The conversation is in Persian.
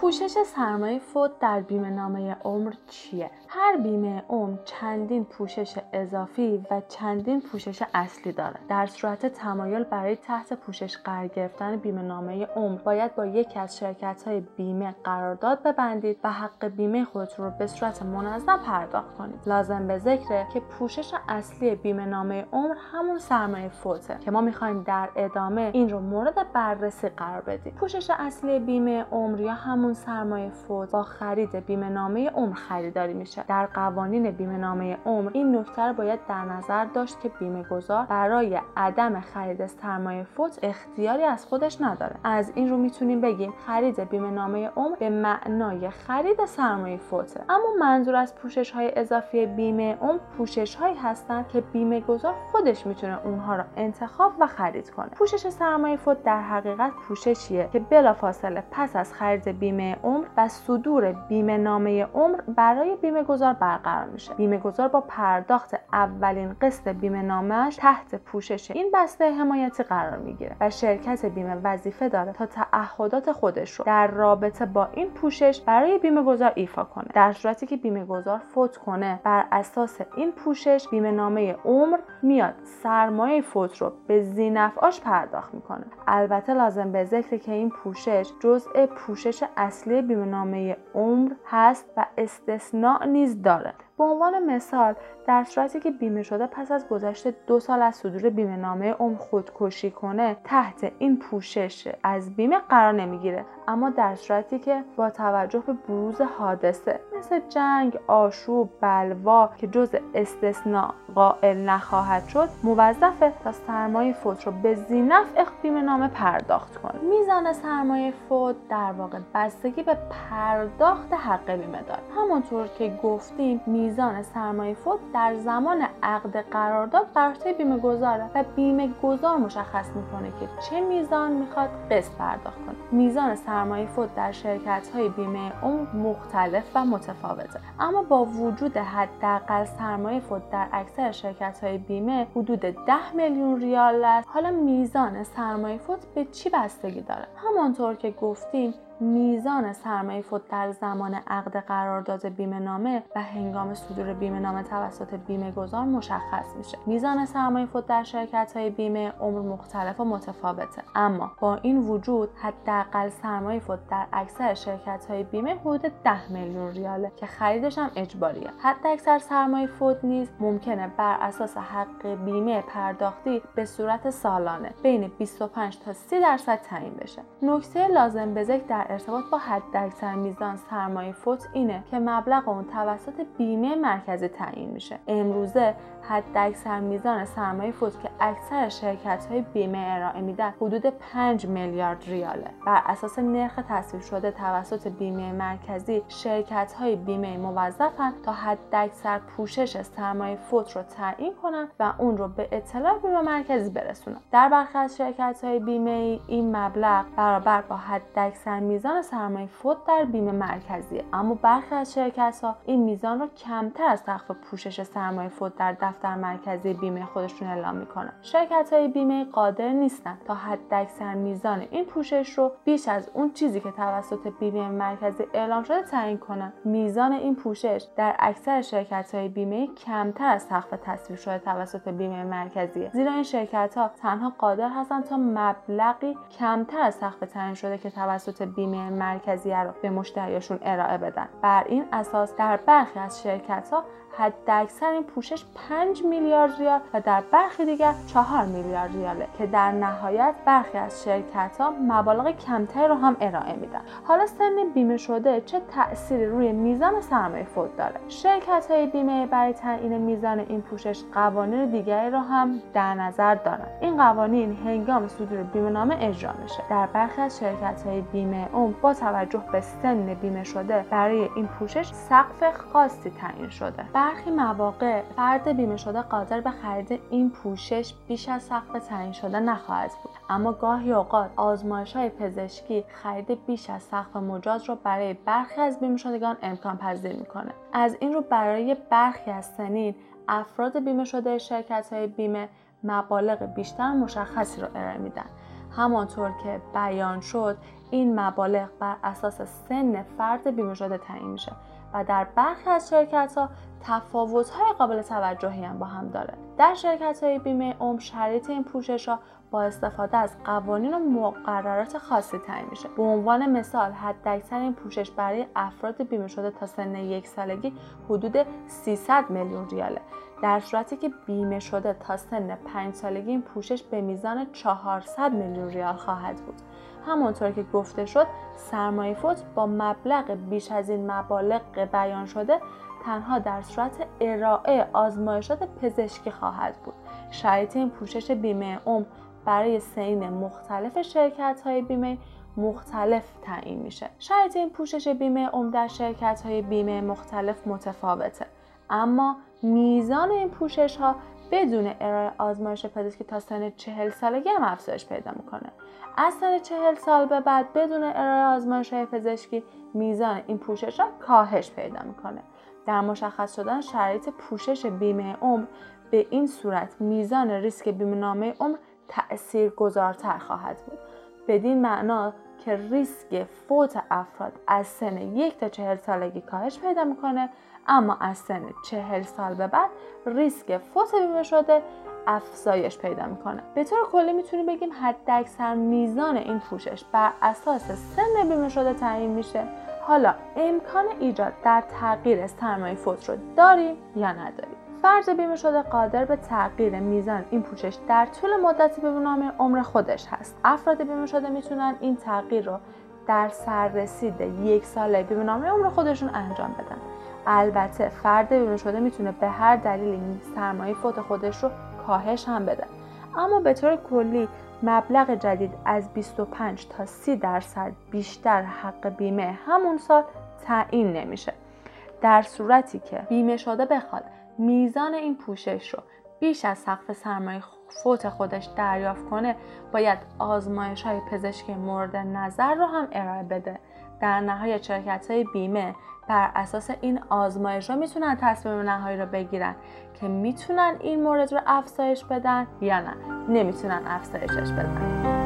پوشش سرمایه فوت در بیمه نامه عمر چیه؟ هر بیمه عمر چندین پوشش اضافی و چندین پوشش اصلی داره. در صورت تمایل برای تحت پوشش قرار گرفتن بیمه نامه عمر باید با یکی از شرکت های بیمه قرارداد ببندید و حق بیمه خودتون رو به صورت منظم پرداخت کنید. لازم به ذکره که پوشش اصلی بیمه نامه عمر همون سرمایه فوته که ما می‌خوایم در ادامه این رو مورد بررسی قرار بدیم. پوشش اصلی بیمه عمر یا همون سرمایه فوت با خرید بیمه نامه عمر خریداری میشه. در قوانین بیمه نامه عمر این نکته رو باید در نظر داشت که بیمه گذار برای عدم خرید سرمایه فوت اختیاری از خودش نداره. از این رو می‌تونیم بگیم خرید بیمه نامه عمر به معنای خرید سرمایه فوته. اما منظور از پوشش های اضافی بیمه عمر پوشش هایی هستند که بیمه گذار خودش می‌تونه اونها رو انتخاب و خرید کنه. پوشش سرمایه فوت در حقیقت پوششیه که بلافاصله پس از خرید بیمه عمر و صدور بیمه نامه عمر برای بیمه گذار برقرار میشه. بیمه گذار با پرداخت اولین قسط بیمه نامش تحت پوشش این بسته حمایتی قرار می‌گیره و شرکت بیمه وظیفه داره تا تعهدات خودش رو در رابطه با این پوشش برای بیمه گذار ایفا کنه. در صورتی که بیمه گذار فوت کنه بر اساس این پوشش بیمه نامه عمر میاد سرمایه فوت رو به زینفعاش پرداخت می‌کنه. البته لازم به ذکر که این پوشش جزء پوشش اصلی بیمه نامه عمر هست و استثناء نیز داره به عنوان مثال در صورتی که بیمه شده پس از گذشت دو سال از صدور بیمه نامه عمر خودکشی کنه تحت این پوشش از بیمه قرار نمی‌گیره اما در صورتی که با توجه به بروز حادثه. مثل جنگ آشوب بلوا که جز استثناء قائل نخواهد شد موظفه تا سرمایه فوت رو به زینف بیمه نامه پرداخت کنه. میزان سرمایه فوت در واقع بستگی به پرداخت حق بیمه داره. همونطور که گفتیم میزان سرمایه فوت در زمان عقد قرارداد بر بیمه گذاره و بیمه گذار مشخص می‌کنه که چه میزان می‌خواد قسط پرداخت کنه. میزان سرمایه فوت در شرکت های بیمه عمر مختلف و متفاوته. اما با وجود حداقل سرمایه فوت در اکثر شرکت های بیمه حدود 10 میلیون ریال است. حالا میزان سرمایه فوت به چی بستگی داره؟ همانطور که گفتیم میزان سرمایه فوت در زمان عقد قرارداد بیمه نامه و هنگام صدور بیمه نامه توسط بیمه گذار مشخص میشه. میزان سرمایه فوت در شرکت های بیمه عمر مختلف و متفاوته. اما با این وجود حداقل سرمایه فوت در اکثر شرکت های بیمه حدود 10 میلیون ریاله که خریدش هم اجباریه. حتی اکثر سرمایه فوت نیز ممکنه بر اساس حق بیمه پرداختی به صورت سالانه بین 25 تا 30 درصد تعیین بشه. نکته لازم به ذکر در ارتباط با حداکثر میزان سرمایه فوت اینه که مبلغ اون توسط بیمه مرکزی تعیین میشه. امروزه حداکثر میزان سرمایه فوت که اکثر شرکت های بیمه ارائه میدن حدود 5 میلیارد ریاله. بر اساس نرخ تصویب شده توسط بیمه مرکزی شرکت های بیمه موظفن تا حداکثر پوشش سرمایه فوت رو تعیین کنند و اون رو به اطلاع بیمه مرکزی برسونن. در برخی از شرکت های بیمه این مبلغ برابر با حداکثر میزان سرمایه فوت در بیمه مرکزی. اما برخی از شرکت ها این میزان رو کمتر از سقف پوشش سرمایه فوت در دفتر مرکزی بیمه خودشون اعلام می‌کنن. شرکت های بیمه قادر نیستن تا حداکثر میزان این پوشش رو بیش از اون چیزی که توسط بیمه مرکزی اعلام شده تعیین کنن. میزان این پوشش در اکثر شرکت های بیمه کمتر از سقف تصویر شده توسط بیمه مرکزیه. زیرا این شرکت ها تنها قادر هستن تا مبلغی کمتر از سقف تعیین شده که توسط بیمه مرکزی رو به مشتریاشون ارائه بدن. بر این اساس در برخی از شرکت ها حداکثر این پوشش 5 میلیارد ریال و در برخی دیگر 4 میلیارد ریاله که در نهایت برخی از شرکت ها مبالغ کمتری رو هم ارائه میدن. حالا سن بیمه شده چه تأثیری روی میزان سرمایه فوت داره؟ شرکت های بیمه برای تعیین میزان این پوشش قوانین دیگری رو هم در نظر دارن. این قوانین هنگام صدور بیمه نامه اجرا میشه. در برخی از شرکت های بیمه اون با توجه به سن بیمه شده برای این پوشش سقف خاصی تعیین شده. برخی مواقع فرد بیمه شده قادر به خرید این پوشش بیش از سقف تعیین شده نخواهد بود. اما گاهی اوقات آزمایش های پزشکی خرید بیش از سقف مجاز را برای برخی از بیمه شدگان امکان پذیر می‌کنه. از این رو برای برخی از سنین افراد بیمه شده شرکت های بیمه مبالغ بیشتر مشخصی رو ارائه میدن. همانطور که بیان شد این مبالغ بر اساس سن فرد بیمه شده تعیین میشه و در برخی از شرکت ها تفاوت های قابل توجهی هم با هم داره. در شرکت های بیمه عمر شرایط این پوشش ها با استفاده از قوانین و مقررات خاصی تعیین میشه. به عنوان مثال حداکثر این پوشش برای افراد بیمه شده تا سن یک سالگی حدود 300 میلیون ریاله. در صورتی که بیمه شده تا سن 5 سالگی این پوشش به میزان 400 میلیون ریال خواهد بود. همانطور که گفته شد سرمایه فوت با مبلغ بیش از این مبالغ بیان شده تنها در صورت ارائه آزمایشات پزشکی خواهد بود. شرایط این پوشش بیمه عمر برای سین مختلف شرکت های بیمه مختلف تعیین میشه. شرایط این پوشش بیمه عمر در شرکت های بیمه مختلف متفاوته. اما میزان این پوشش ها بدون ارائه آزمایش پزشکی تا سن چهل سالگی هم افزایش پیدا می‌کنه. از سن چهل سال به بعد بدون ارائه آزمایش های پزشکی میزان این پوشش ها کاهش پیدا می‌کنه. در مشخص شدن شرایط پوشش بیمه عمر به این صورت میزان ریسک بیمه نامه عمر تأثیر گذارتر خواهد بود. بدین معنا که ریسک فوت افراد از سن یک تا چهل سالگی کاهش پیدا می‌کنه اما از سن چهل سال به بعد ریسک فوت بیمه شده افزایش پیدا می‌کنه. به طور کلی می‌تونیم بگیم حداکثر میزان این پوشش بر اساس سن بیمه شده تعیین میشه. حالا امکان ایجاد در تغییر سرمایه فوت رو داریم یا نداریم؟ فرد بیمه شده قادر به تغییر میزان این پوشش در طول مدتی به نام عمر خودش هست. افراد بیمه شده می‌تونن این تغییر رو در سررسید یک ساله بیمه نامه عمر خودشون انجام بدن. البته فرد بیمه شده می‌تونه به هر دلیل این سرمایه فوت خودش رو کاهش هم بده. اما به طور کلی مبلغ جدید از 25 تا 30 درصد بیشتر حق بیمه همون سال تعیین نمیشه. در صورتی که بیمه شده بخواد میزان این پوشش رو بیش از سقف سرمایه فوت خودش دریافت کنه باید آزمایش های پزشکی مورد نظر رو هم ارائه بده. در نهایت شرکت های بیمه بر اساس این آزمایش ها می‌تونن تصمیم نهایی رو بگیرن که می‌تونن این مورد رو افزایش بدن یا نه. نمی‌تونن افزایشش بدن.